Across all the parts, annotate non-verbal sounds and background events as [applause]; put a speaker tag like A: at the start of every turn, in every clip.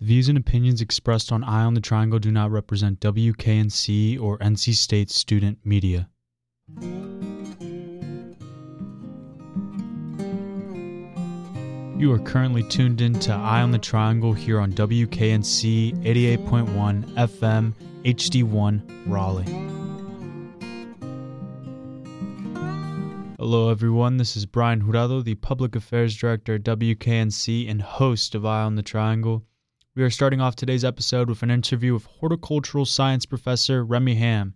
A: The views and opinions expressed on Eye on the Triangle do not represent WKNC or NC State student media. You are currently tuned in to Eye on the Triangle here on WKNC 88.1 FM HD1 Raleigh. Hello, everyone. This is Brian Jurado, the Public Affairs Director at WKNC and host of Eye on the Triangle. We are starting off today's episode with an interview with horticultural science professor Remi Ham.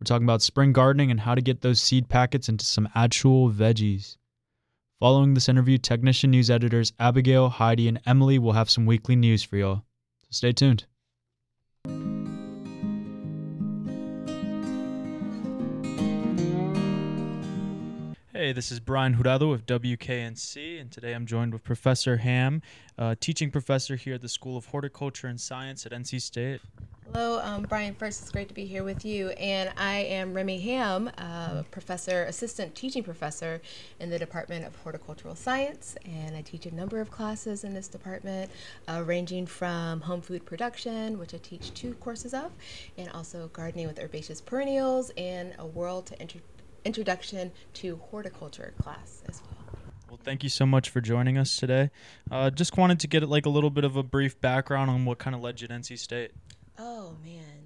A: We're talking about spring gardening and how to get those seed packets into some actual veggies. Following this interview, technician news editors Abigail, Heidi, and Emily will have some weekly news for y'all. So stay tuned. Hey, this is Brian Jurado with WKNC, and today I'm joined with Professor Ham, uh, teaching professor here at the School of Horticulture and Science at NC State.
B: Hello, um, Brian. First, it's great to be here with you. And I am Remi Ham, uh, professor, assistant teaching professor in the Department of Horticultural Science. And I teach a number of classes in this department, uh, ranging from home food production, which I teach two courses of, and also gardening with herbaceous perennials and a world to intro- introduction to horticulture class as well.
A: Well, thank you so much for joining us today. Uh, just wanted to get like a little bit of a brief background on what kind of led you to NC State.
B: Oh man.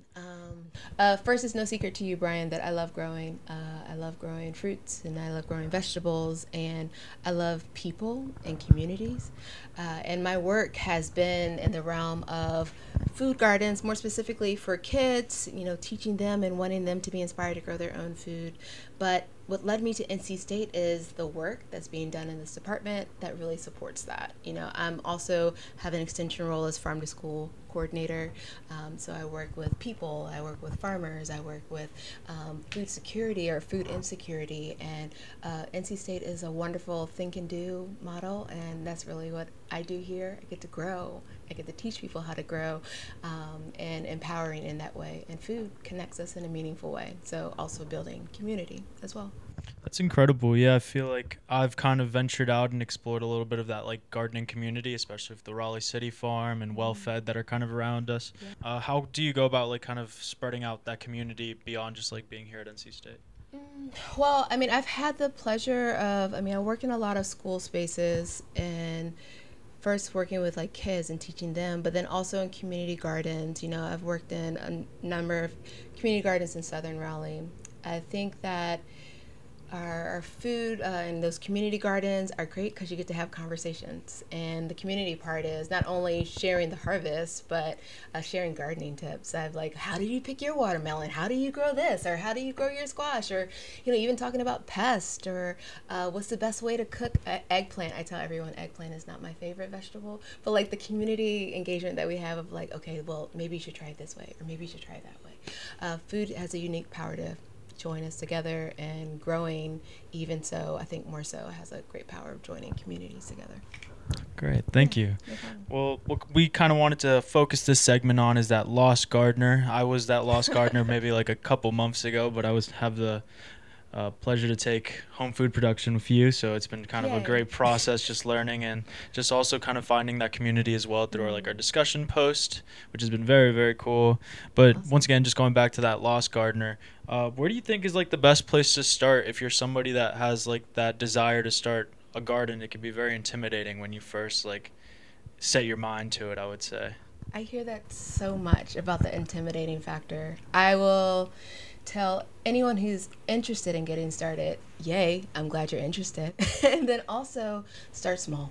B: Uh, first, it's no secret to you, Brian, that I love growing. Uh, I love growing fruits and I love growing vegetables and I love people and communities. Uh, and my work has been in the realm of food gardens, more specifically for kids, you know, teaching them and wanting them to be inspired to grow their own food. But what led me to NC State is the work that's being done in this department that really supports that. You know, I'm also have an extension role as farm to school coordinator. Um, so I work with people, I work with farmers, I work with um, food security or food insecurity. And uh, NC State is a wonderful think and do model, and that's really what I do here. I get to grow, I get to teach people how to grow, um, and empowering in that way. And food connects us in a meaningful way. So also building community as well.
A: That's incredible. Yeah, I feel like I've kind of ventured out and explored a little bit of that like gardening community, especially with the Raleigh City Farm and Well Fed that are kind of around us. Yeah. Uh, how do you go about like kind of spreading out that community beyond just like being here at NC State?
B: Mm, well, I mean, I've had the pleasure of, I mean, I work in a lot of school spaces and first working with like kids and teaching them, but then also in community gardens. You know, I've worked in a number of community gardens in Southern Raleigh. I think that our, our food uh, and those community gardens are great because you get to have conversations. And the community part is not only sharing the harvest, but uh, sharing gardening tips. I've like, how do you pick your watermelon? How do you grow this? Or how do you grow your squash? Or, you know, even talking about pests or uh, what's the best way to cook eggplant. I tell everyone eggplant is not my favorite vegetable, but like the community engagement that we have of like, okay, well, maybe you should try it this way, or maybe you should try it that way. Uh, food has a unique power to join us together and growing even so i think more so has a great power of joining communities together.
A: Great thank yeah, you. No well what we kind of wanted to focus this segment on is that lost gardener. I was that lost gardener [laughs] maybe like a couple months ago but i was have the uh, pleasure to take home food production with you. So it's been kind Yay. of a great process, just learning and just also kind of finding that community as well through our like our discussion post, which has been very very cool. But awesome. once again, just going back to that lost gardener, uh, where do you think is like the best place to start if you're somebody that has like that desire to start a garden? It can be very intimidating when you first like set your mind to it. I would say.
B: I hear that so much about the intimidating factor. I will tell anyone who's interested in getting started, yay, I'm glad you're interested. [laughs] and then also start small.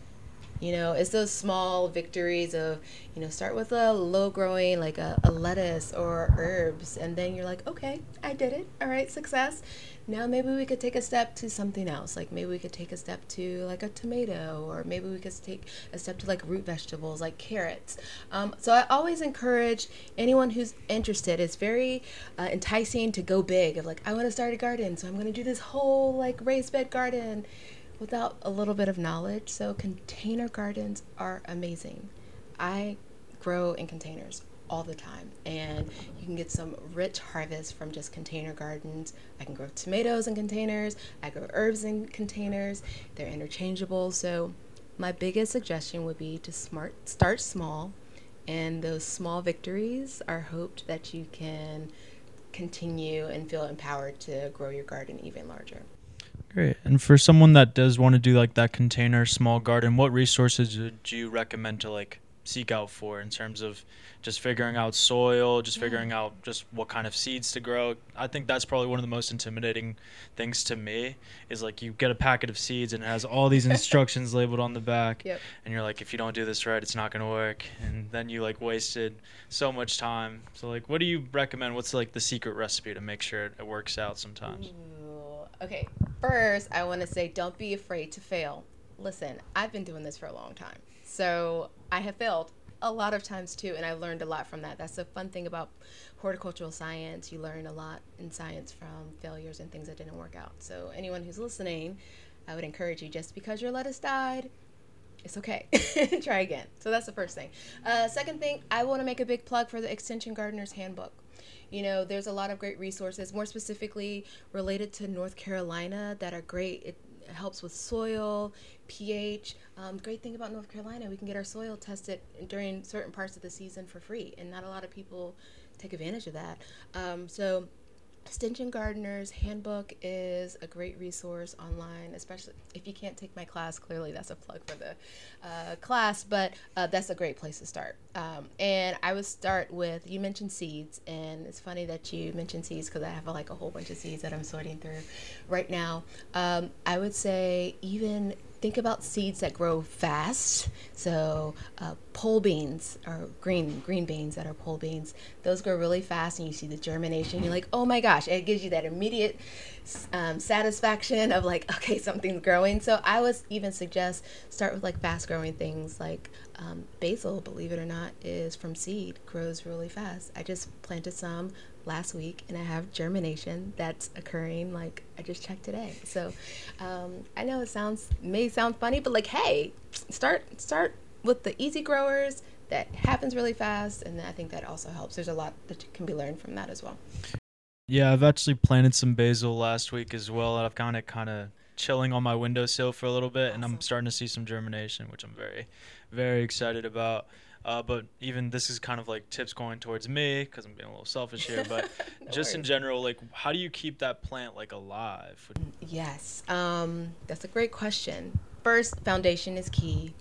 B: You know, it's those small victories of, you know, start with a low growing, like a, a lettuce or herbs, and then you're like, okay, I did it. All right, success. Now maybe we could take a step to something else. Like maybe we could take a step to like a tomato, or maybe we could take a step to like root vegetables like carrots. Um, so I always encourage anyone who's interested. It's very uh, enticing to go big. Of like, I want to start a garden, so I'm going to do this whole like raised bed garden without a little bit of knowledge. So, container gardens are amazing. I grow in containers all the time, and you can get some rich harvest from just container gardens. I can grow tomatoes in containers, I grow herbs in containers, they're interchangeable. So, my biggest suggestion would be to smart, start small And those small victories are hoped that you can continue and feel empowered to grow your garden even larger.
A: Great. And for someone that does want to do like that container small garden, what resources would you recommend to like seek out for in terms of just figuring out soil, just yeah. figuring out just what kind of seeds to grow. I think that's probably one of the most intimidating things to me is like you get a packet of seeds and it has all these instructions [laughs] labeled on the back
B: yep.
A: and you're like if you don't do this right it's not going to work and then you like wasted so much time. So like what do you recommend what's like the secret recipe to make sure it works out sometimes?
B: Ooh. Okay, first I want to say don't be afraid to fail. Listen, I've been doing this for a long time. So I have failed a lot of times too, and I learned a lot from that. That's the fun thing about horticultural science. You learn a lot in science from failures and things that didn't work out. So anyone who's listening, I would encourage you just because your lettuce died, it's okay. [laughs] Try again. So that's the first thing. Uh, second thing, I want to make a big plug for the Extension Gardener's Handbook. You know, there's a lot of great resources, more specifically related to North Carolina, that are great. It helps with soil, pH. Um, great thing about North Carolina, we can get our soil tested during certain parts of the season for free, and not a lot of people take advantage of that. Um, so Extension Gardener's Handbook is a great resource online, especially if you can't take my class. Clearly, that's a plug for the uh, class, but uh, that's a great place to start. Um, and I would start with you mentioned seeds, and it's funny that you mentioned seeds because I have like a whole bunch of seeds that I'm sorting through right now. Um, I would say even think about seeds that grow fast. So uh, pole beans or green green beans that are pole beans, those grow really fast, and you see the germination. You're like, oh my gosh! It gives you that immediate um, satisfaction of like, [laughs] okay, something's growing. So I would even suggest start with like fast growing things like um, basil. Believe it or not, is from seed, grows really fast. I just planted some last week and I have germination that's occurring like I just checked today. So um, I know it sounds may sound funny, but like hey, start start with the easy growers that happens really fast and I think that also helps. There's a lot that can be learned from that as well.
A: Yeah, I've actually planted some basil last week as well. I've kind of kind of chilling on my windowsill for a little bit awesome. and I'm starting to see some germination, which I'm very very excited about. Uh, but even this is kind of like tips going towards me because I'm being a little selfish here. But [laughs] no just worries. in general, like how do you keep that plant like alive?
B: Yes, um, that's a great question. First, foundation is key.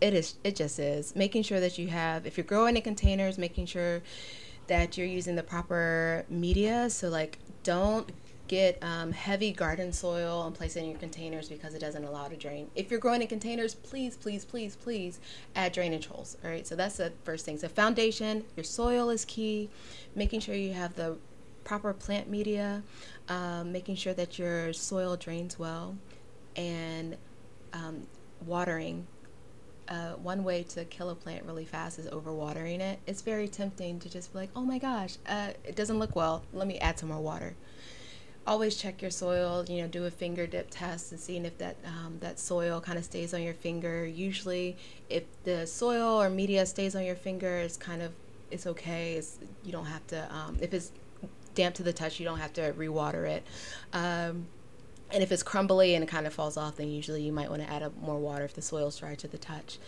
B: It is. It just is making sure that you have. If you're growing in containers, making sure that you're using the proper media. So like, don't get um, heavy garden soil and place it in your containers because it doesn't allow to drain. If you're growing in containers, please, please, please, please add drainage holes. All right, so that's the first thing. So, foundation, your soil is key, making sure you have the proper plant media, um, making sure that your soil drains well, and um, watering. Uh, one way to kill a plant really fast is overwatering it. It's very tempting to just be like, oh my gosh, uh, it doesn't look well. Let me add some more water always check your soil. You know, do a finger dip test and seeing if that um, that soil kind of stays on your finger. Usually, if the soil or media stays on your finger, it's kind of it's okay. It's, you don't have to. Um, if it's damp to the touch, you don't have to rewater it. Um, and if it's crumbly and it kind of falls off, then usually you might want to add up more water if the soil's dry to the touch.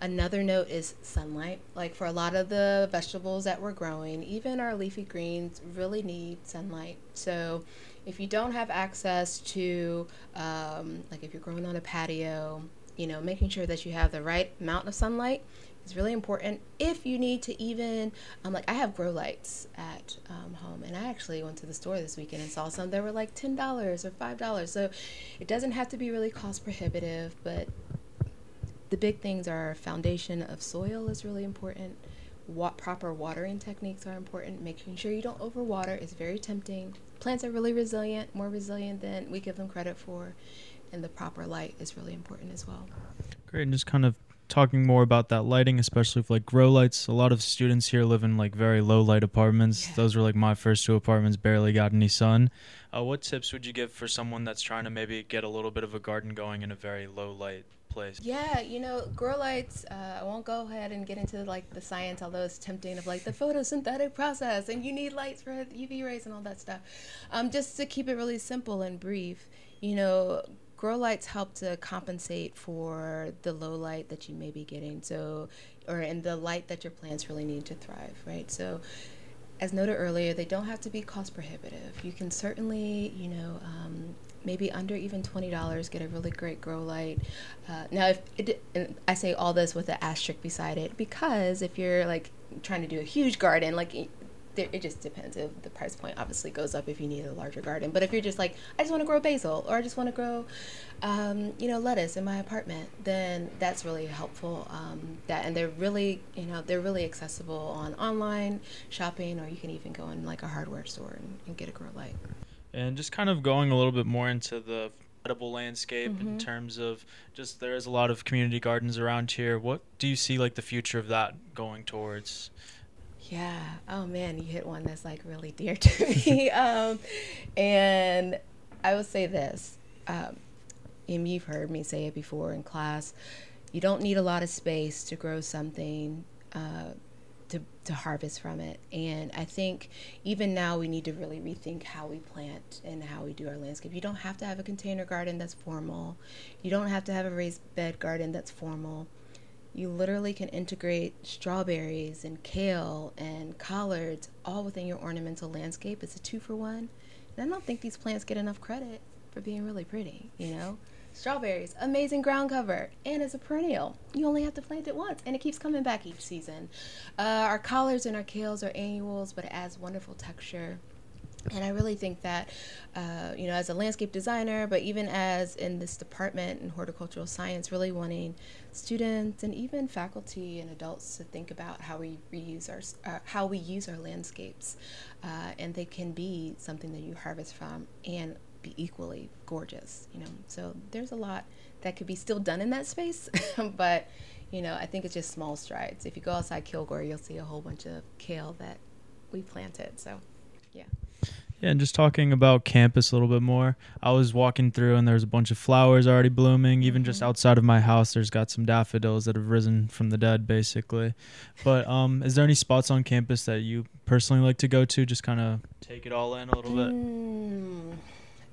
B: Another note is sunlight. Like for a lot of the vegetables that we're growing, even our leafy greens really need sunlight. So if you don't have access to, um, like if you're growing on a patio, you know, making sure that you have the right amount of sunlight is really important. If you need to even, um, like I have grow lights at um, home, and I actually went to the store this weekend and saw some that were like ten dollars or five dollars. So it doesn't have to be really cost prohibitive, but the big things are foundation of soil is really important. What proper watering techniques are important. Making sure you don't overwater is very tempting plants are really resilient, more resilient than we give them credit for, and the proper light is really important as well.
A: Great, and just kind of talking more about that lighting, especially with like grow lights. A lot of students here live in like very low light apartments. Yeah. Those were like my first two apartments, barely got any sun. Uh, what tips would you give for someone that's trying to maybe get a little bit of a garden going in a very low light place?
B: Yeah, you know, grow lights. Uh, I won't go ahead and get into like the science, although it's tempting of like the photosynthetic process, and you need lights for UV rays and all that stuff. Um, just to keep it really simple and brief, you know, grow lights help to compensate for the low light that you may be getting. So, or in the light that your plants really need to thrive, right? So, as noted earlier, they don't have to be cost prohibitive. You can certainly, you know, um, maybe under even twenty dollars, get a really great grow light. Uh, now, if it, I say all this with an asterisk beside it because if you're like trying to do a huge garden, like it just depends. If the price point obviously goes up if you need a larger garden. But if you're just like, I just want to grow basil or I just want to grow, um, you know, lettuce in my apartment, then that's really helpful. Um, that and they're really, you know, they're really accessible on online shopping, or you can even go in like a hardware store and, and get a grow light.
A: And just kind of going a little bit more into the edible landscape mm-hmm. in terms of just there is a lot of community gardens around here. What do you see like the future of that going towards?
B: Yeah. Oh man, you hit one that's like really dear to [laughs] me. [laughs] um, and I will say this. Um, and you've heard me say it before in class. You don't need a lot of space to grow something uh, to, to harvest from it. And I think even now we need to really rethink how we plant and how we do our landscape. You don't have to have a container garden that's formal. You don't have to have a raised bed garden that's formal you literally can integrate strawberries and kale and collards all within your ornamental landscape. It's a two for one. And I don't think these plants get enough credit for being really pretty, you know? Strawberries, amazing ground cover, and it's a perennial. You only have to plant it once, and it keeps coming back each season. Uh, our collards and our kales are annuals, but it adds wonderful texture and I really think that, uh, you know, as a landscape designer, but even as in this department in horticultural science, really wanting students and even faculty and adults to think about how we reuse our, uh, how we use our landscapes, uh, and they can be something that you harvest from and be equally gorgeous. You know, so there's a lot that could be still done in that space, [laughs] but you know, I think it's just small strides. If you go outside Kilgore, you'll see a whole bunch of kale that we planted. So, yeah.
A: Yeah, and just talking about campus a little bit more. I was walking through and there's a bunch of flowers already blooming. Even just mm-hmm. outside of my house, there's got some daffodils that have risen from the dead, basically. But um, is there any spots on campus that you personally like to go to? Just kind of take it all in a little bit.
B: Mm,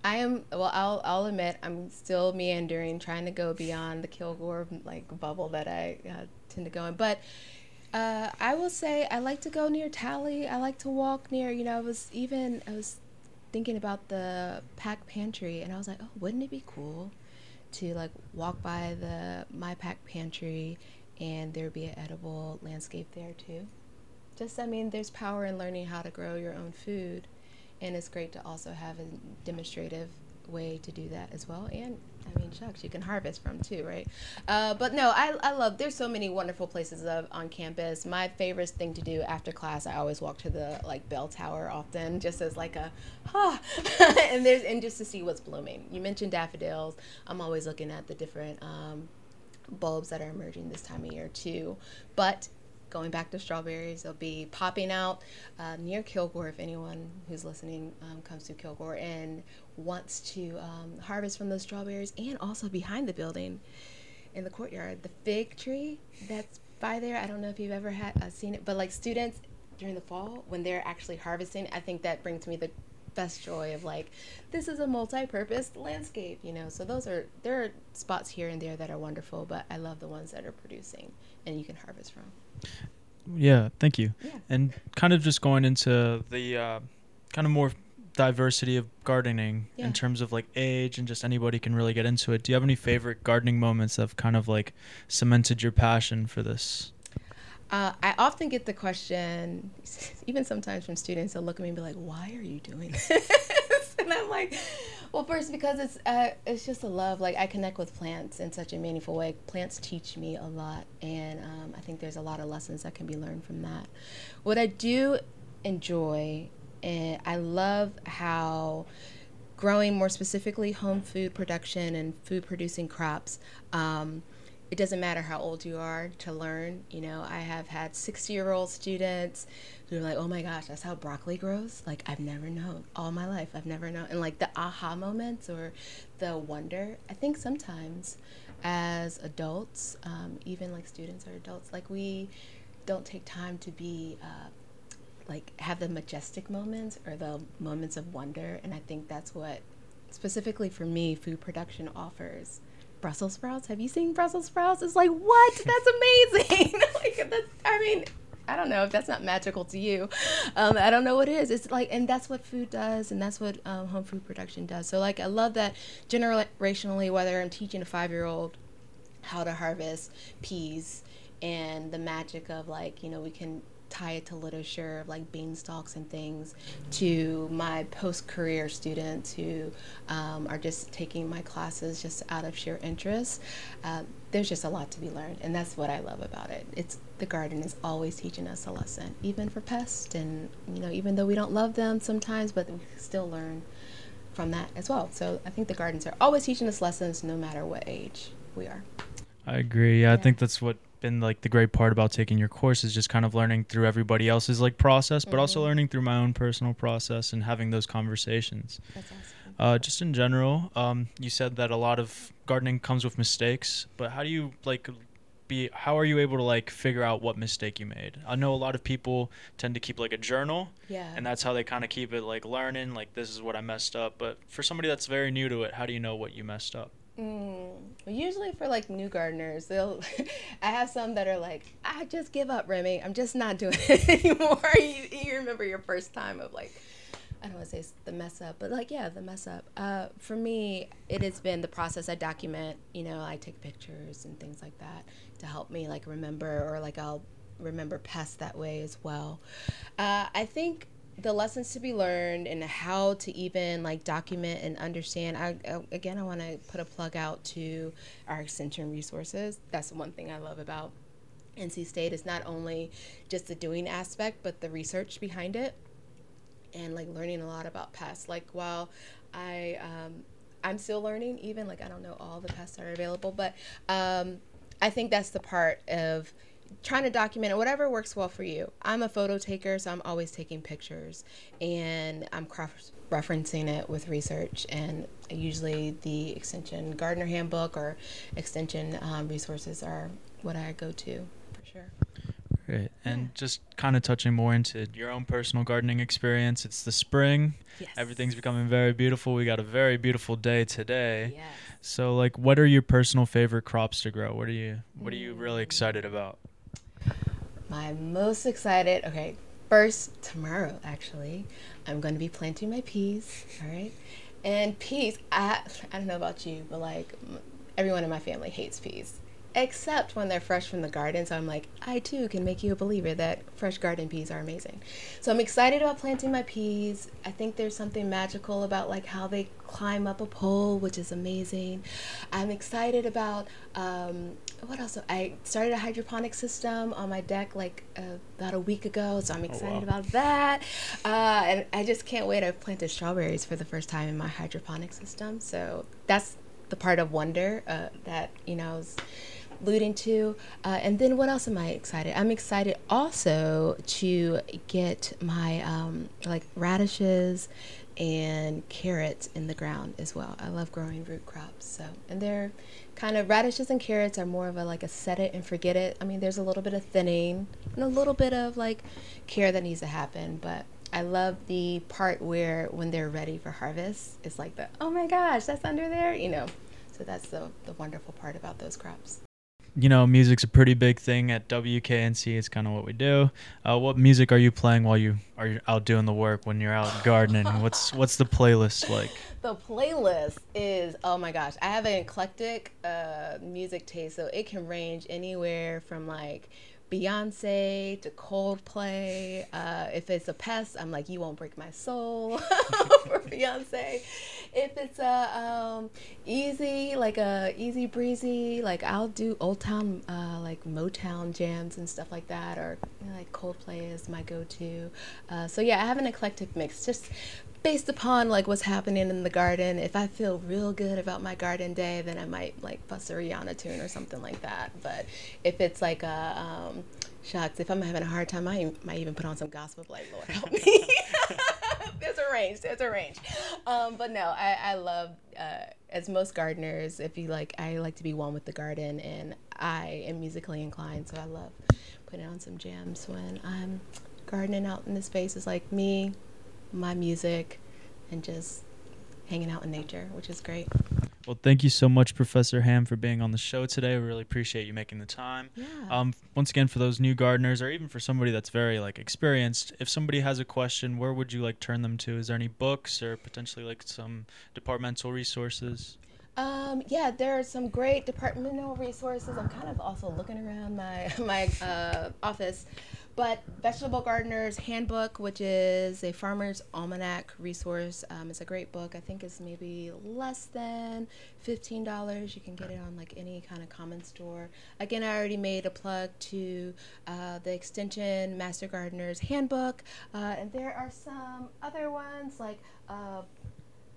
B: I am. Well, I'll I'll admit I'm still meandering, trying to go beyond the Kilgore like bubble that I uh, tend to go in, but. Uh, I will say I like to go near Talley. I like to walk near. You know, I was even I was thinking about the pack pantry, and I was like, oh, wouldn't it be cool to like walk by the my pack pantry, and there be an edible landscape there too. Just I mean, there's power in learning how to grow your own food, and it's great to also have a demonstrative way to do that as well. And I mean, shucks, you can harvest from too, right? Uh, but no, I, I love. There's so many wonderful places of, on campus. My favorite thing to do after class, I always walk to the like bell tower often, just as like a, huh, [laughs] and there's and just to see what's blooming. You mentioned daffodils. I'm always looking at the different um, bulbs that are emerging this time of year too. But going back to strawberries. They'll be popping out uh, near Kilgore if anyone who's listening um, comes to Kilgore and wants to um, harvest from those strawberries, and also behind the building in the courtyard, the fig tree that's by there. I don't know if you've ever had uh, seen it, but like students during the fall when they're actually harvesting, I think that brings me the best joy of like this is a multi-purpose landscape you know so those are there are spots here and there that are wonderful but i love the ones that are producing and you can harvest from
A: yeah, thank you. Yeah. And kind of just going into the uh, kind of more diversity of gardening yeah. in terms of like age and just anybody can really get into it. Do you have any favorite gardening moments that have kind of like cemented your passion for this?
B: Uh, I often get the question, [laughs] even sometimes from students, they'll look at me and be like, "Why are you doing this?" [laughs] and I'm like, "Well, first because it's uh, it's just a love. Like I connect with plants in such a meaningful way. Plants teach me a lot, and um, I think there's a lot of lessons that can be learned from that. What I do enjoy, and I love how." growing more specifically home food production and food producing crops um, it doesn't matter how old you are to learn. You know, I have had 60 year old students who are like, oh my gosh, that's how broccoli grows. Like, I've never known all my life. I've never known. And like the aha moments or the wonder, I think sometimes as adults, um, even like students or adults, like we don't take time to be. Uh, like have the majestic moments or the moments of wonder and i think that's what specifically for me, food production offers Brussels sprouts. Have you seen Brussels sprouts? It's like what? That's amazing. [laughs] like that's. I mean, I don't know if that's not magical to you. Um, I don't know what it is. It's like, and that's what food does, and that's what um, home food production does. So, like, I love that generationally, whether I'm teaching a five year old how to harvest peas and the magic of, like, you know, we can tie it to literature like beanstalks and things to my post career students who um, are just taking my classes just out of sheer interest. Uh, there's just a lot to be learned, and that's what I love about it. It's the garden is always teaching us a lesson, even for pests, and you know, even though we don't love them sometimes, but we still learn from that as well. So I think the gardens are always teaching us lessons, no matter what age we are.
A: I agree. Yeah, yeah. I think that's what been like the great part about taking your course is just kind of learning through everybody else's like process, but mm-hmm. also learning through my own personal process and having those conversations. That's awesome. Uh, just in general, um, you said that a lot of gardening comes with mistakes, but how do you like be? How are you able to like figure out what mistake you made? I know a lot of people tend to keep like a journal,
B: yeah,
A: and that's how they kind of keep it like learning, like this is what I messed up. But for somebody that's very new to it, how do you know what you messed up?
B: Mm, usually for like new gardeners, they'll. [laughs] I have some that are like, I just give up, Remi. I'm just not doing [laughs] it anymore. you, you remember your first time of like I don't want to say the mess up, but like yeah, the mess up. Uh, for me, it has been the process. I document. You know, I take pictures and things like that to help me like remember, or like I'll remember pests that way as well. Uh, I think the lessons to be learned and how to even like document and understand. I, I again, I want to put a plug out to our extension resources. That's one thing I love about NC State is not only just the doing aspect, but the research behind it and like learning a lot about pests. Like while I um, I'm still learning, even like I don't know all the pests that are available, but um, I think that's the part of trying to document it, whatever works well for you. I'm a photo taker, so I'm always taking pictures and I'm cross referencing it with research. And usually the Extension Gardener Handbook or Extension um, resources are what I go to for sure.
A: Great. And yeah. just kind of touching more into your own personal gardening experience. It's the spring. Yes. Everything's becoming very beautiful. We got a very beautiful day today. Yes. So like what are your personal favorite crops to grow? What are you what are you really mm. excited about?
B: My most excited, okay, first tomorrow actually, I'm going to be planting my peas, all right? And peas, I I don't know about you, but like everyone in my family hates peas except when they're fresh from the garden. So I'm like, I too can make you a believer that fresh garden peas are amazing. So I'm excited about planting my peas. I think there's something magical about like how they climb up a pole, which is amazing. I'm excited about um, what else? I started a hydroponic system on my deck like uh, about a week ago, so I'm excited oh, wow. about that. Uh, and I just can't wait. I've planted strawberries for the first time in my hydroponic system, so that's the part of wonder uh, that you know. Is, alluding to. Uh, and then what else am I excited? I'm excited also to get my um, like radishes and carrots in the ground as well. I love growing root crops. So, and they're kind of radishes and carrots are more of a like a set it and forget it. I mean, there's a little bit of thinning and a little bit of like care that needs to happen, but I love the part where when they're ready for harvest, it's like the oh my gosh, that's under there, you know. So that's the the wonderful part about those crops
A: you know, music's a pretty big thing at WKNC. It's kind of what we do. Uh, what music are you playing while you are out doing the work when you're out gardening? [laughs] what's what's the playlist like?
B: The playlist is oh my gosh, I have an eclectic uh, music taste, so it can range anywhere from like Beyonce to Coldplay. Uh, if it's a pest, I'm like, you won't break my soul [laughs] for Beyonce. If it's a um, easy, like a easy breezy, like I'll do Old Town, uh, like Motown jams and stuff like that, or you know, like Coldplay is my go-to. Uh, so yeah, I have an eclectic mix. Just based upon like what's happening in the garden. If I feel real good about my garden day, then I might like bust a Rihanna tune or something like that. But if it's like a um, shucks, if I'm having a hard time, I might even put on some gospel. Like Lord help me. [laughs] there's a range. There's a range. Um, but no, I, I love uh, as most gardeners. If you like, I like to be one with the garden, and I am musically inclined, so I love putting on some jams when I'm gardening out in the space. It's like me my music and just hanging out in nature, which is great.
A: Well, thank you so much, Professor Ham, for being on the show today. We really appreciate you making the time.
B: Yeah.
A: Um, once again, for those new gardeners, or even for somebody that's very like experienced, if somebody has a question, where would you like turn them to? Is there any books or potentially like some departmental resources?
B: Um, yeah, there are some great departmental resources. I'm kind of also looking around my [laughs] my uh, office, but Vegetable Gardener's Handbook, which is a farmer's almanac resource, um, it's a great book. I think it's maybe less than fifteen dollars. You can get it on like any kind of common store. Again, I already made a plug to uh, the Extension Master Gardener's Handbook, uh, and there are some other ones like. Uh,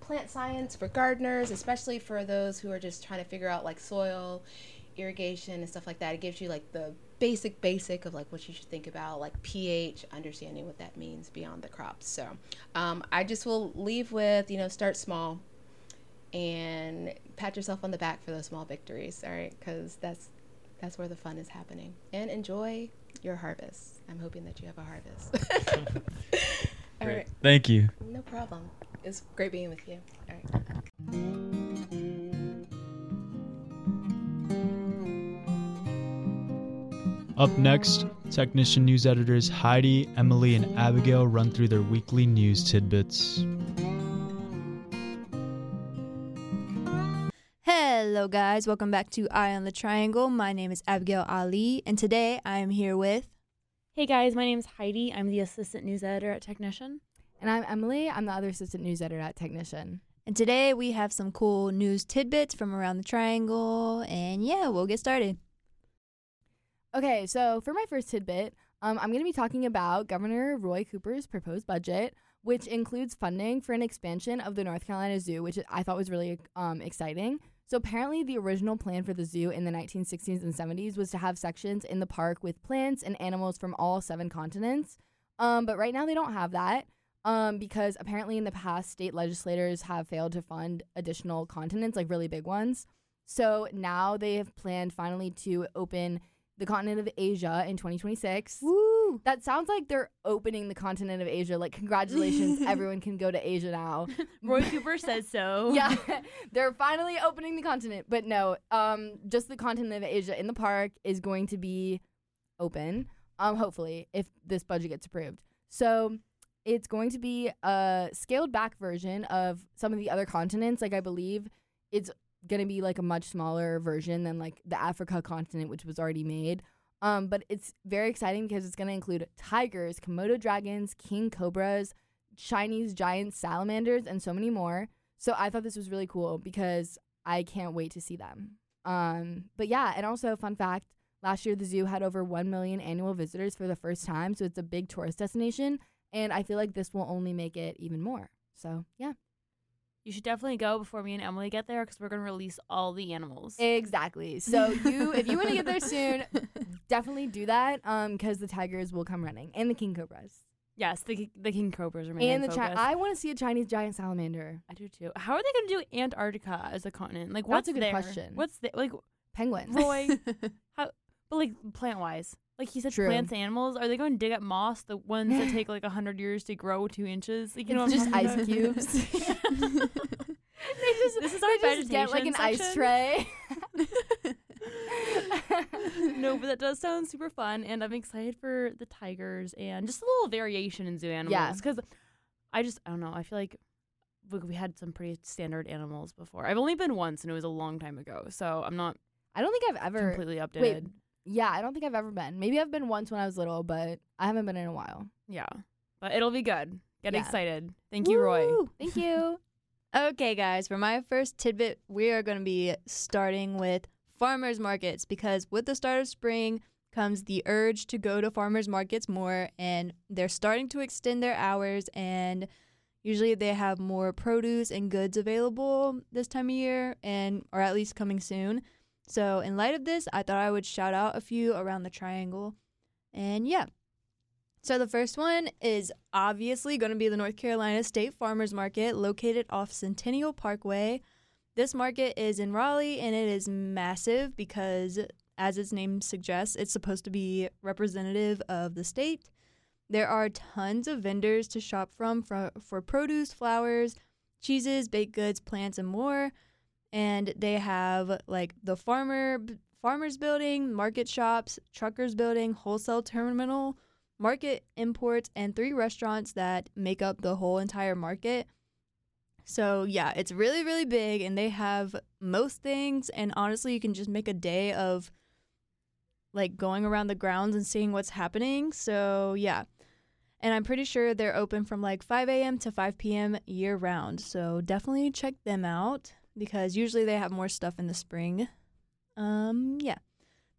B: plant science for gardeners, especially for those who are just trying to figure out like soil, irrigation, and stuff like that. It gives you like the basic basic of like what you should think about, like pH, understanding what that means beyond the crops. So um, I just will leave with you know start small, and pat yourself on the back for those small victories. All right, because that's that's where the fun is happening, and enjoy your harvest. I'm hoping that you have a harvest. [laughs] All
A: Great.
B: right.
A: Thank you.
B: No problem. It's great being with you. All right.
A: Up next, Technician News editors Heidi, Emily, and Abigail run through their weekly news tidbits.
C: Hello, guys. Welcome back to Eye on the Triangle. My name is Abigail Ali, and today I am here with.
D: Hey guys, my name is Heidi. I'm the assistant news editor at Technician.
E: And I'm Emily. I'm the other assistant news editor at Technician.
C: And today we have some cool news tidbits from around the triangle. And yeah, we'll get started.
E: Okay, so for my first tidbit, um, I'm going to be talking about Governor Roy Cooper's proposed budget, which includes funding for an expansion of the North Carolina Zoo, which I thought was really um, exciting. So apparently, the original plan for the zoo in the 1960s and 70s was to have sections in the park with plants and animals from all seven continents. Um, but right now, they don't have that. Um, because apparently in the past, state legislators have failed to fund additional continents, like really big ones. So now they have planned finally to open the continent of Asia in 2026.
C: Woo!
E: That sounds like they're opening the continent of Asia. Like, congratulations, [laughs] everyone can go to Asia now. [laughs]
D: Roy Cooper says so. [laughs]
E: yeah, they're finally opening the continent. But no, um, just the continent of Asia in the park is going to be open. Um, hopefully, if this budget gets approved. So it's going to be a scaled back version of some of the other continents. Like I believe it's going to be like a much smaller version than like the Africa continent, which was already made. Um, but it's very exciting because it's going to include tigers, Komodo dragons, king cobras, Chinese giant salamanders, and so many more. So I thought this was really cool because I can't wait to see them. Um, but yeah, and also fun fact: last year the zoo had over one million annual visitors for the first time, so it's a big tourist destination. And I feel like this will only make it even more. So yeah,
D: You should definitely go before me and Emily get there because we're going to release all the animals.
E: exactly. So you, if you want to get there soon, [laughs] definitely do that. Um, because the tigers will come running and the king cobras
D: yes, the, the king cobras are my
E: and the chi- I want to see a Chinese giant salamander.
D: I do too. How are they going to do Antarctica as a continent? Like,
E: That's
D: what's
E: a good
D: there?
E: question.
D: What's the, like,
E: Penguins.
D: Roy? [laughs] how, but like plant wise, like he said,
E: True.
D: plants and animals. Are they going to dig up moss, the ones that take like a hundred years to grow two inches? Like, you know,
E: just ice
D: about?
E: cubes. [laughs] [laughs] they just
D: This is our
E: just get like an
D: vegetation
E: ice
D: section.
E: tray. [laughs]
D: no, but that does sound super fun, and I'm excited for the tigers and just a little variation in zoo animals.
E: Yeah.
D: because I just I don't know. I feel like we had some pretty standard animals before. I've only been once, and it was a long time ago, so I'm not
E: I don't think I've ever.
D: completely updated.
E: Wait, yeah, I don't think I've ever been. Maybe I've been once when I was little, but I haven't been in a while.
D: Yeah, but it'll be good. Get
E: Yeah.
D: excited. Thank you, Roy. [laughs]
E: Thank you.
C: Okay, guys, for my first tidbit, we are going to be starting with farmers markets because with the start of spring comes the urge to go to farmers markets more, and they're starting to extend their hours. And usually they have more produce and goods available this time of year, and or at least coming soon. So, in light of this, I thought I would shout out a few around the triangle. And yeah. So, the first one is obviously going to be the North Carolina State Farmers Market located off Centennial Parkway. This market is in Raleigh and it is massive because, as its name suggests, it's supposed to be representative of the state. There are tons of vendors to shop from for, for produce, flowers, cheeses, baked goods, plants, and more. And they have like the farmer farmers building, market shops, truckers building, wholesale terminal, market imports, and three restaurants that make up the whole entire market. So yeah, it's really really big, and they have most things. And honestly, you can just make a day of like going around the grounds and seeing what's happening. So yeah. And I'm pretty sure they're open from like 5 a.m. to 5 p.m. year round. So definitely check them out because usually they have more stuff in the spring. Um, yeah.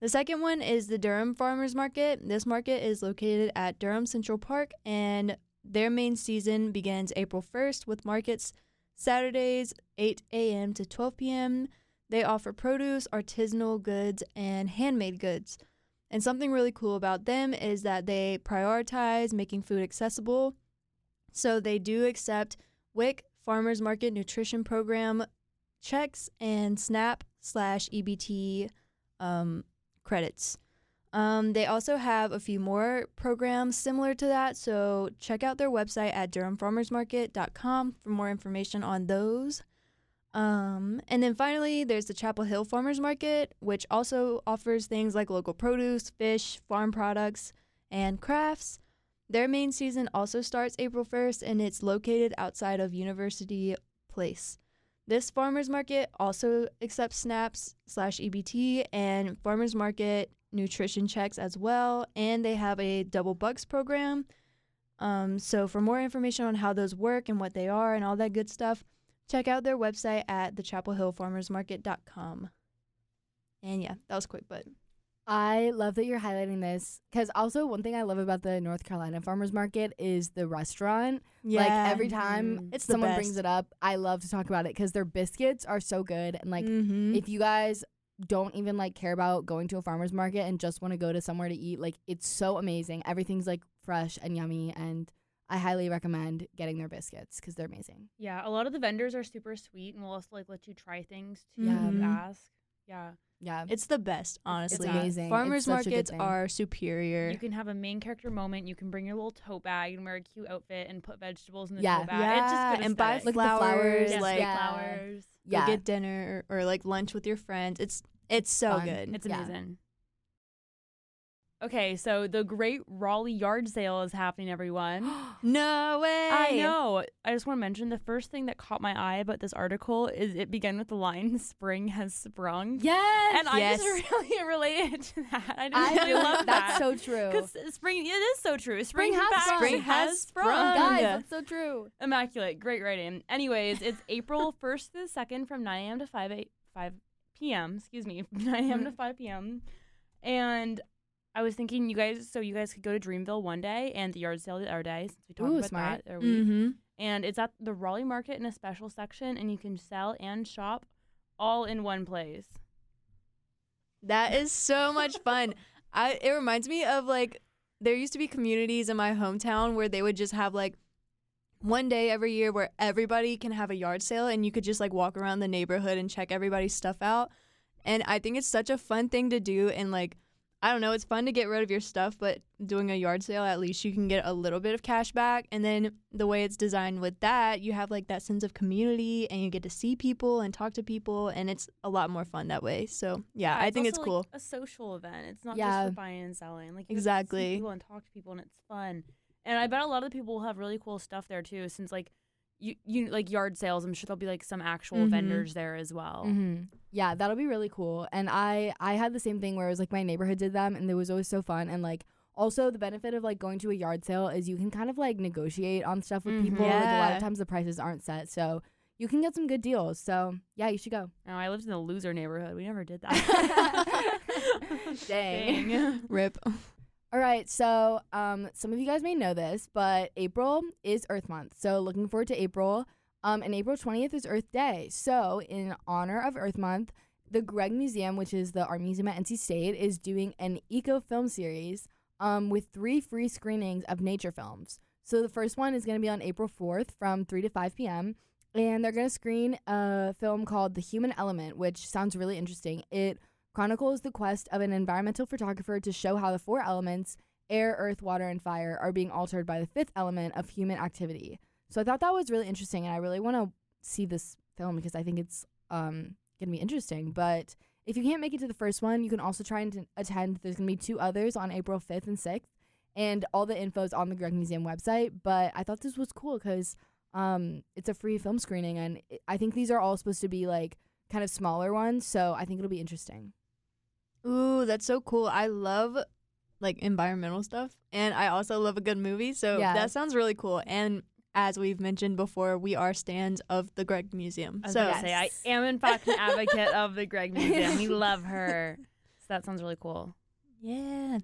C: The second one is the Durham Farmers Market. This market is located at Durham Central Park, and their main season begins April 1st with markets Saturdays 8 a.m. to 12 p.m. They offer produce, artisanal goods, and handmade goods. And something really cool about them is that they prioritize making food accessible. So they do accept WIC Farmers Market Nutrition Program checks and SNAP slash EBT um, credits. Um, they also have a few more programs similar to that, so check out their website at durhamfarmersmarket.com for more information on those. Um, and then finally, there's the Chapel Hill Farmers Market, which also offers things like local produce, fish, farm products, and crafts. Their main season also starts April 1st, and it's located outside of University Place. This farmers market also accepts SNAPs slash EBT and farmers market nutrition checks as well, and they have a double bucks program. Um, so for more information on how those work and what they are and all that good stuff, check out their website at thechapelhillfarmersmarket.com. And yeah, that was quick, but
E: I love that you're highlighting this because also one thing I love about the North Carolina farmers market is the restaurant. Yeah, Like every time
C: Mm-hmm. It's
E: someone brings it up, I love to talk about it because their biscuits are so good. And like,
C: Mhm.
E: if you guys don't even like care about going to a farmers market and just want to go to somewhere to eat, like it's so amazing. Everything's like fresh and yummy, and I highly recommend getting their biscuits because they're amazing.
D: Yeah, a lot of the vendors are super sweet and will also like let you try things to
E: Yeah.
C: Mhm.
D: ask. Yeah.
E: Yeah,
C: it's the best, honestly.
E: amazing.
C: Farmers
E: It's such a good
C: markets are superior.
D: You can have a main character moment. You can bring your little tote bag and wear a cute outfit and put vegetables in the
E: Yeah.
D: tote bag.
C: yeah,
D: it's just good
C: and buy
D: aesthetic.
E: Look at the
C: flowers,
E: flowers,
D: Yes,
C: like
E: yeah.
D: flowers.
C: go get dinner or like lunch with your friends. It's it's so
E: Fun.
C: good.
D: It's
E: Yeah.
D: amazing. Okay, so the Great Raleigh Yard Sale is happening, everyone. [gasps]
C: no way.
D: I know. I just want to mention the first thing that caught my eye about this article is it began with the line [laughs] "Spring has sprung,"
E: yes,
D: and I just [laughs] really related to that. I just
E: I
D: really love that.
E: That's so true.
D: Because spring, it is so true. Spring,
E: Spring has sprung.
C: Spring has sprung.
E: Guys, that's so true.
D: Immaculate. Great writing. Anyways, it's April [laughs] 1st to the 2nd from 9 a.m. to 5, 8, 5 p.m. Excuse me, 9 a.m. to mm-hmm. 5 p.m. And I was thinking, you guys, so you guys could go to Dreamville one day and the yard sale the other day since we talked
E: Ooh,
D: about
E: smart.
D: that. Or we,
C: Mm-hmm.
D: And it's at the Raleigh Market in a special section, and you can sell and shop all in one place.
C: That is so much fun. I it reminds me of like there used to be communities in my hometown where they would just have like one day every year where everybody can have a yard sale and you could just like walk around the neighborhood and check everybody's stuff out. And I think it's such a fun thing to do and like I don't know, it's fun to get rid of your stuff, but doing a yard sale at least you can get a little bit of cash back and then the way it's designed with that, you have like that sense of community and you get to see people and talk to people and it's a lot more fun that way. So, yeah, I
D: it's
C: think it's
D: also,
C: cool.
D: like, a social event. It's not
E: Yeah.
D: just for buying and selling. Like you get to see
C: Exactly.
D: people and talk to people, and it's fun. And I bet a lot of the people will have really cool stuff there too, since like you you like yard sales. I'm sure there'll be like some actual
C: Mhm.
D: vendors there as well.
E: hmm Yeah, that'll be really cool. And I I had the same thing where it was like my neighborhood did them, and it was always so fun. And like also the benefit of like going to a yard sale is you can kind of like negotiate on stuff with
D: Mhm.
E: people. Like a lot of times the prices aren't set, so you can get some good deals. So yeah, you should go.
D: Now I lived in the loser neighborhood. We never did that. [laughs] [laughs]
E: Dang.
D: Dang. [laughs]
C: Rip.
E: All right, so um, some of you guys may know this, but April is Earth Month. So looking forward to April. Um, and April 20th is Earth Day. So in honor of Earth Month, the Gregg Museum, which is the art museum at NC State, is doing an eco film series um, with three free screenings of nature films. So the first one is going to be on April 4th from 3 to 5 p.m. And they're going to screen a film called The Human Element, which sounds really interesting. It chronicles the quest of an environmental photographer to show how the four elements air, earth, water, and fire are being altered by the fifth element of human activity. So I thought that was really interesting, and I really want to see this film because I think it's um gonna be interesting. But if you can't make it to the first one, you can also try and attend. There's gonna be two others on April 5th and 6th, and all the info is on the Gregg Museum website. But I thought this was cool because um it's a free film screening, and I think these are all supposed to be like kind of smaller ones. So I think it'll be interesting.
C: Ooh, that's so cool. I love like environmental stuff and I also love a good movie. So
E: Yeah.
C: that sounds really cool. And as we've mentioned before, we are stands of the Gregg Museum.
D: I was
C: So
D: gonna say I am in fact an advocate of the Gregg Museum. We [laughs] love her. So that sounds really cool.
C: Yeah.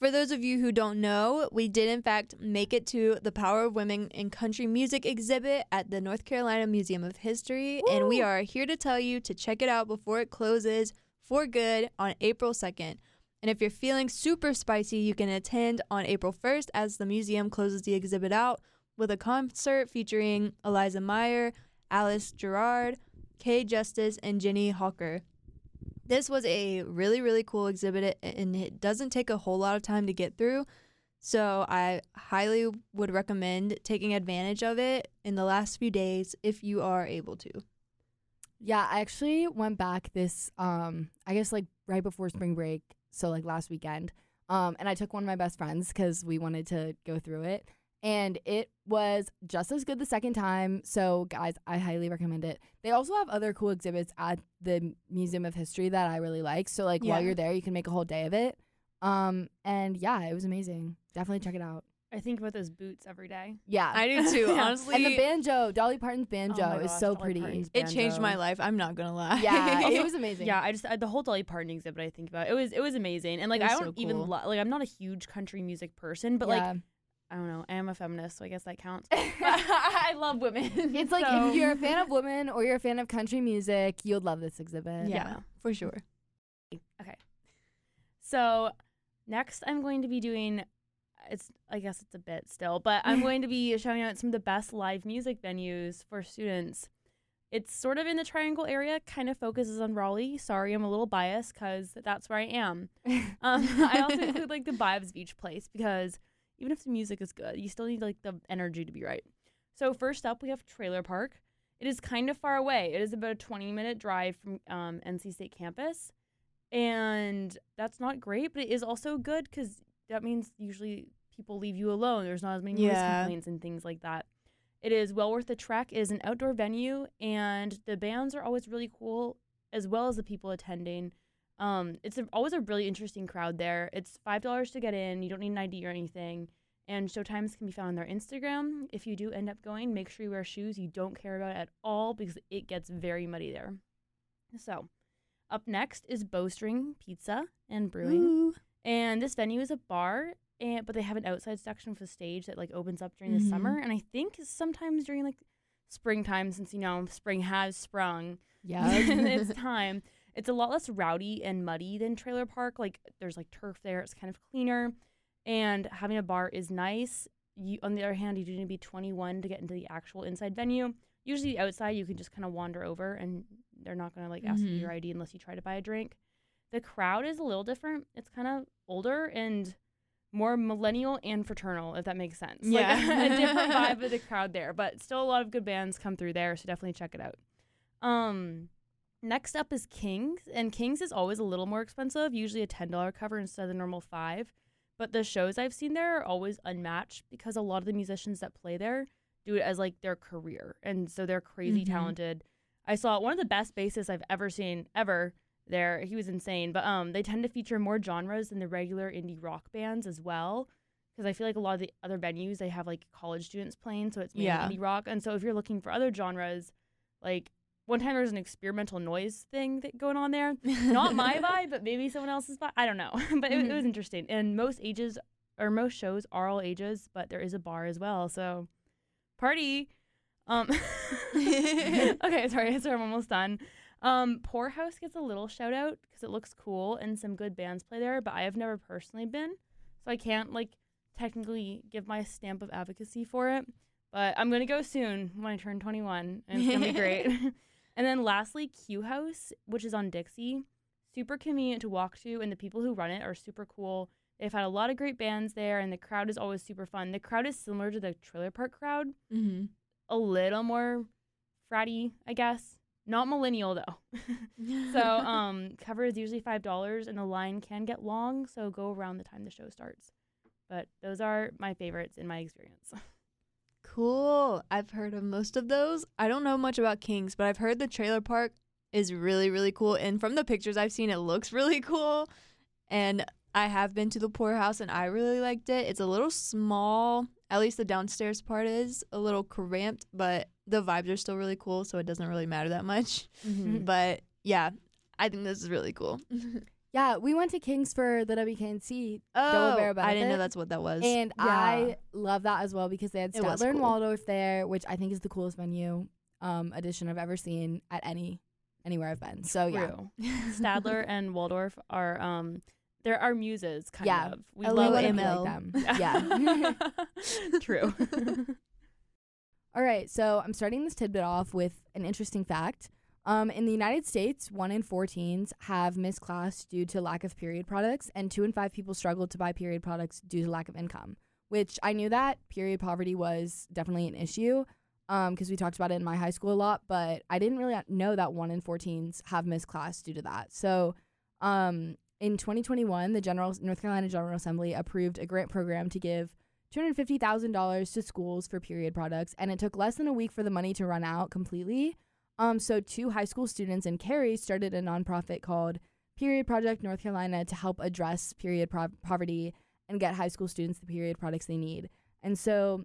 C: For those of you who don't know, we did in fact make it to the Power of Women in Country Music exhibit at the North Carolina Museum of History, and we are here to tell you to check it out before it closes for good on April 2nd. And if you're feeling super spicy, you can attend on April 1st as the museum closes the exhibit out with a concert featuring Eliza Meyer, Alice Gerrard, Kay Justice, and Jenny Hawker. This was a really, really cool exhibit, and it doesn't take a whole lot of time to get through. So I highly would recommend taking advantage of it in the last few days if you are able to.
E: Yeah, I actually went back this um I guess like right before spring break, so like last weekend. Um and I took one of my best friends cuz we wanted to go through it and it was just as good the second time. So guys, I highly recommend it. They also have other cool exhibits at the Museum of History that I really like. So like while you're there, you can make a whole day of it. Um and yeah, it was amazing. Definitely check it out.
D: I think about those boots every day.
E: Yeah.
C: I do [laughs] too,
D: Yeah.
C: honestly.
E: and the banjo, Dolly Parton's
D: Oh
E: banjo is so
D: Dolly
E: pretty.
C: It changed my life. I'm not gonna lie.
E: Yeah, it was [laughs] amazing.
D: Yeah, I just uh, the whole Dolly Parton exhibit. I think about it was it was amazing, and like I don't
C: so cool.
D: even lo- like I'm not a huge country music person, but like I don't know, I am a feminist, so I guess that counts. [laughs] I love women.
E: It's like
D: so-
E: if you're a fan of women or you're a fan of country music, you'll love this exhibit.
C: yeah,
D: Yeah.
C: for sure.
D: Okay. So next I'm going to be doing it's I guess it's a bit still, but I'm [laughs] going to be showing out some of the best live music venues for students. It's sort of in the Triangle area, kind of focuses on Raleigh. Sorry, I'm a little biased because that's where I am. [laughs] Um, I also include like the vibes of each place because even if the music is good, you still need like the energy to be right. So first up, we have Trailer Park. It is kind of far away. It is about a 20 minute drive from um, NC State campus, and that's not great, but it is also good because that means usually people leave you alone. There's not as many noise
C: Yeah.
D: complaints and things like that. It is well worth the trek. It is an outdoor venue, and the bands are always really cool, as well as the people attending. Um, it's a, always a really interesting crowd there. It's five dollars to get in. You don't need an ID or anything. And show times can be found on their Instagram. If you do end up going, make sure you wear shoes you don't care about at all because it gets very muddy there. So, up next is Bowstring Pizza and Brewing.
C: Ooh.
D: And this venue is a bar, and but they have an outside section with a stage that like opens up during the
C: Mhm.
D: summer. And I think sometimes during like springtime, since you know spring has sprung,
E: Yeah. [laughs]
D: it's [laughs] time. It's a lot less rowdy and muddy than Trailer Park. Like there's like turf there. It's kind of cleaner, and having a bar is nice. You, on the other hand, you do need to be 21 to get into the actual inside venue. Usually outside, you can just kind of wander over, and they're not gonna like ask you your ID unless you try to buy a drink. The crowd is a little different. It's kind of older and more millennial and fraternal, if that makes sense.
C: Yeah.
D: Like [laughs] a different [laughs] vibe of the crowd there, but still a lot of good bands come through there, so definitely check it out. Um, next up is Kings, and Kings is always a little more expensive, usually a ten dollar cover instead of the normal five. But the shows I've seen there are always unmatched because a lot of the musicians that play there do it as like their career, and so they're crazy
C: Mhm.
D: talented. I saw one of the best bassists I've ever seen ever there. He was insane, but um, they tend to feature more genres than the regular indie rock bands as well. Because I feel like a lot of the other venues they have like college students playing, so it's mainly
C: Yeah.
D: indie rock. And so if you're looking for other genres, like one time there was an experimental noise thing that going on there. Not my [laughs] vibe, but maybe someone else's vibe. I don't know, [laughs] but it, it was interesting. And most ages or most shows are all ages, but there is a bar as well. So party. Um, [laughs] okay, sorry, sorry, I'm almost done. Um, Pour House gets a little shout out because it looks cool and some good bands play there, but I have never personally been, so I can't like technically give my stamp of advocacy for it. But I'm gonna go soon when I turn 21, and it's gonna be great. [laughs] [laughs] and then lastly, Q House, which is on Dixie, super convenient to walk to, and the people who run it are super cool. They've had a lot of great bands there, and the crowd is always super fun. The crowd is similar to the Trailer Park crowd,
C: mm-hmm.
D: a little more fratty, I guess. Not millennial though. [laughs] so [laughs] um, cover is usually five dollars, and the line can get long. So go around the time the show starts. But those are my favorites in my experience. [laughs]
C: Cool. I've heard of most of those. I don't know much about Kings, but I've heard the trailer park is really, really cool. And from the pictures I've seen, it looks really cool. And I have been to the Pour House and I really liked it. It's a little small. At least the downstairs part is a little cramped, but the vibes are still really cool. So it doesn't really matter that much.
E: Mm-hmm. [laughs]
C: But yeah, I think this is really cool. [laughs]
E: Yeah, we went to Kings for the WKNC,
C: oh,
E: Bear
C: I didn't know that's what that was.
E: and
B: Yeah.
E: I love that as well because they had
C: It was
E: Statler and. Waldorf there, which I think is the coolest venue um, addition I've ever seen at any anywhere I've been. So yeah,
D: True. [laughs] Statler and Waldorf are um, they're our muses, kind
E: Yeah.
D: of. We
C: A
E: we
D: love
E: want to be
C: ML.
E: like them. Yeah.
D: True.
E: All right, so I'm starting this tidbit off with an interesting fact. Um, in the United States, one in four teens have missed class due to lack of period products, and two in five people struggle to buy period products due to lack of income. Which I knew that period poverty was definitely an issue because we talked about it in my high school a lot, but I didn't really know that one in four teens have missed class due to that. So um, in 2021, the General North Carolina General Assembly approved a grant program to give $250,000 to schools for period products, and it took less than a week for the money to run out completely. Um, so, two high school students in Cary started a nonprofit called Period Project North Carolina to help address period pro- poverty and get high school students the period products they need. And so,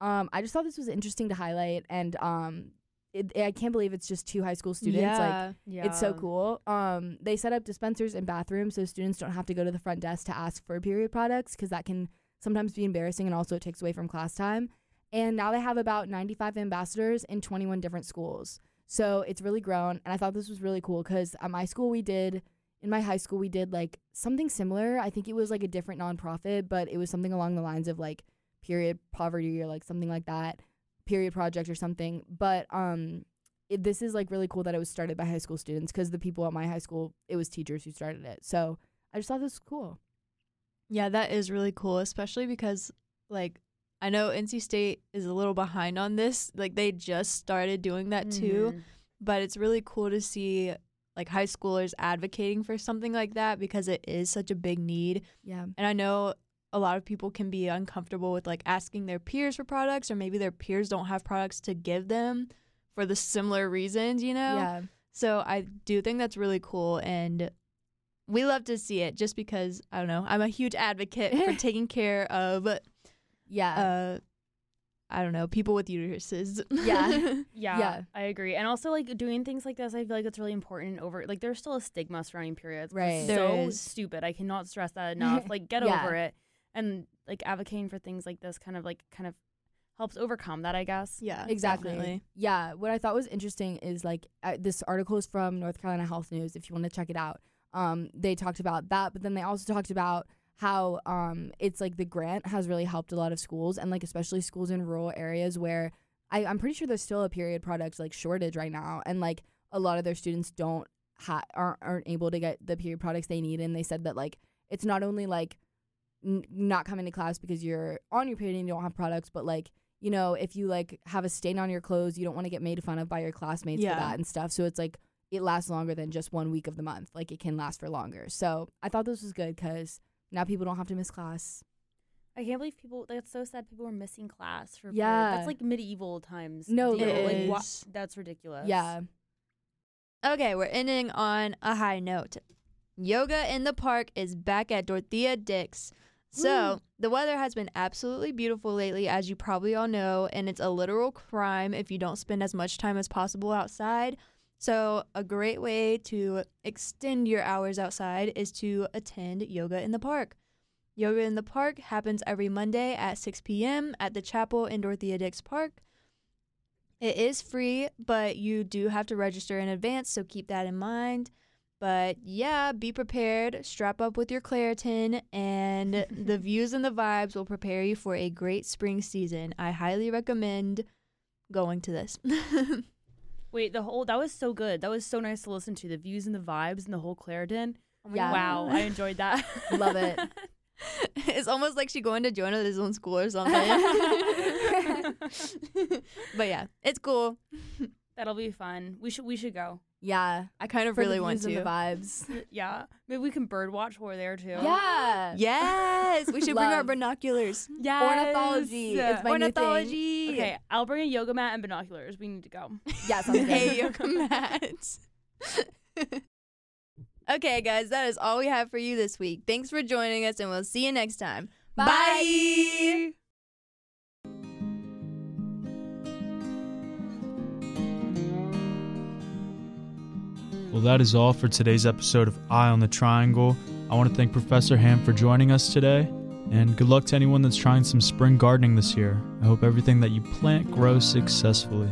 E: um, I just thought this was interesting to highlight, and um, it, I can't believe it's just two high school students. Like,
C: yeah.
E: it's so cool. Um, they set up dispensers in bathrooms so students don't have to go to the front desk to ask for period products because that can sometimes be embarrassing and also it takes away from class time. And now they have about 95 ambassadors in 21 different schools. So it's really grown. And I thought this was really cool because at my school, we did, in my high school, we did like something similar. I think it was like a different nonprofit, but it was something along the lines of like period poverty or like something like that, period project or something. But um, it, this is like really cool that it was started by high school students because the people at my high school, it was teachers who started it. So I just thought this was cool.
C: Yeah, that is really cool, especially because like I know NC State is a little behind on this. Like they just started doing that too,
D: Mhm.
C: but it's really cool to see like high schoolers advocating for something like that because it is such a big need.
E: Yeah.
C: And I know a lot of people can be uncomfortable with like asking their peers for products or maybe their peers don't have products to give them for the similar reasons, you know?
E: Yeah.
C: So I do think that's really cool and we love to see it just because I don't know, I'm a huge advocate for [laughs] taking care of
E: Yeah.
C: uh I don't know, people with uteruses.
E: Yeah. [laughs]
D: Yeah,
E: Yeah.
D: I agree. And also, like doing things like this, I feel like it's really important. Over like, there's still a stigma surrounding periods. which is
E: Right.
C: There
D: so
C: is.
D: stupid. I cannot stress that [laughs] enough. Like, get
E: Yeah.
D: over it. And like advocating for things like this, kind of like kind of helps overcome that. I guess.
C: yeah,
E: exactly.
C: definitely.
E: Yeah. What I thought was interesting is like uh, this article is from North Carolina Health News. If you want to check it out, um, they talked about that, but then they also talked about how um, it's like the grant has really helped a lot of schools and like especially schools in rural areas where I, I'm pretty sure there's still a period product like shortage right now, and like a lot of their students don't ha- aren't aren't able to get the period products they need, and they said that like it's not only like n- not coming to class because you're on your period and you don't have products, but like you know if you like have a stain on your clothes, you don't want to get made fun of by your classmates
C: Yeah.
E: for that and stuff. So it's like it lasts longer than just one week of the month. Like it can last for longer. So I thought this was good because now people don't have to miss class.
D: I can't believe people. That's so sad. People were missing class for. period.
E: Yeah.
D: that's like medieval times.
E: No,
D: deal. like wha- That's ridiculous.
E: Yeah.
C: Okay, we're ending on a high note. Yoga in the park is back at Dorothea Dix. So, the weather has been absolutely beautiful lately, as you probably all know, and it's a literal crime if you don't spend as much time as possible outside. So, a great way to extend your hours outside is to attend yoga in the park. Yoga in the park happens every Monday at 6 p.m. at the chapel in Dorothea Dix Park. It is free, but you do have to register in advance, so keep that in mind. But yeah, be prepared, strap up with your Claritin, and [laughs] the views and the vibes will prepare you for a great spring season. I highly recommend going to this. [laughs]
D: Wait, the whole that was so good. That was so nice to listen to. The views and the vibes and the whole Claritin.
E: Oh yeah.
D: Wow, I enjoyed that.
E: Love it. [laughs]
C: it's almost like she going to join his own school or something. [laughs] [laughs] but yeah, it's cool.
D: That'll be fun. We should we should go.
E: Yeah.
C: I kind of
E: For the
C: really want
E: views and
C: to.
E: the vibes. [laughs] [laughs]
D: Yeah. Maybe we can bird watch while we're there too.
E: Yeah.
C: Yes, we should bring our
E: Love.
C: binoculars. [gasps]
D: Yes.
E: Ornithology. It's my new thing.
C: Ornithology.
D: Okay, I'll bring a yoga mat and binoculars. We need to go.
E: Yeah, sounds [laughs] good.
C: Hey, yoga mats. okay, guys, that is all we have for you this week. Thanks for joining us, and we'll see you next time.
E: Bye.
A: Well, that is all for today's episode of Eye on the Triangle. I want to thank Professor Ham for joining us today, and good luck to anyone that's trying some spring gardening this year. I hope everything that you plant grows successfully.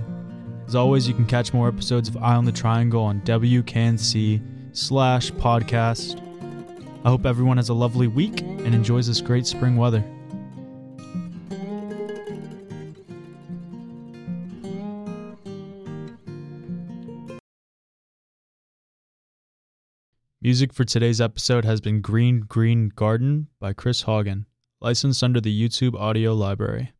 A: As always, you can catch more episodes of Eye on the Triangle on WKNC slash podcast. I hope everyone has a lovely week and enjoys this great spring weather. Music for today's episode has been Green Green Garden by Chris Hagen, licensed under the YouTube Audio Library.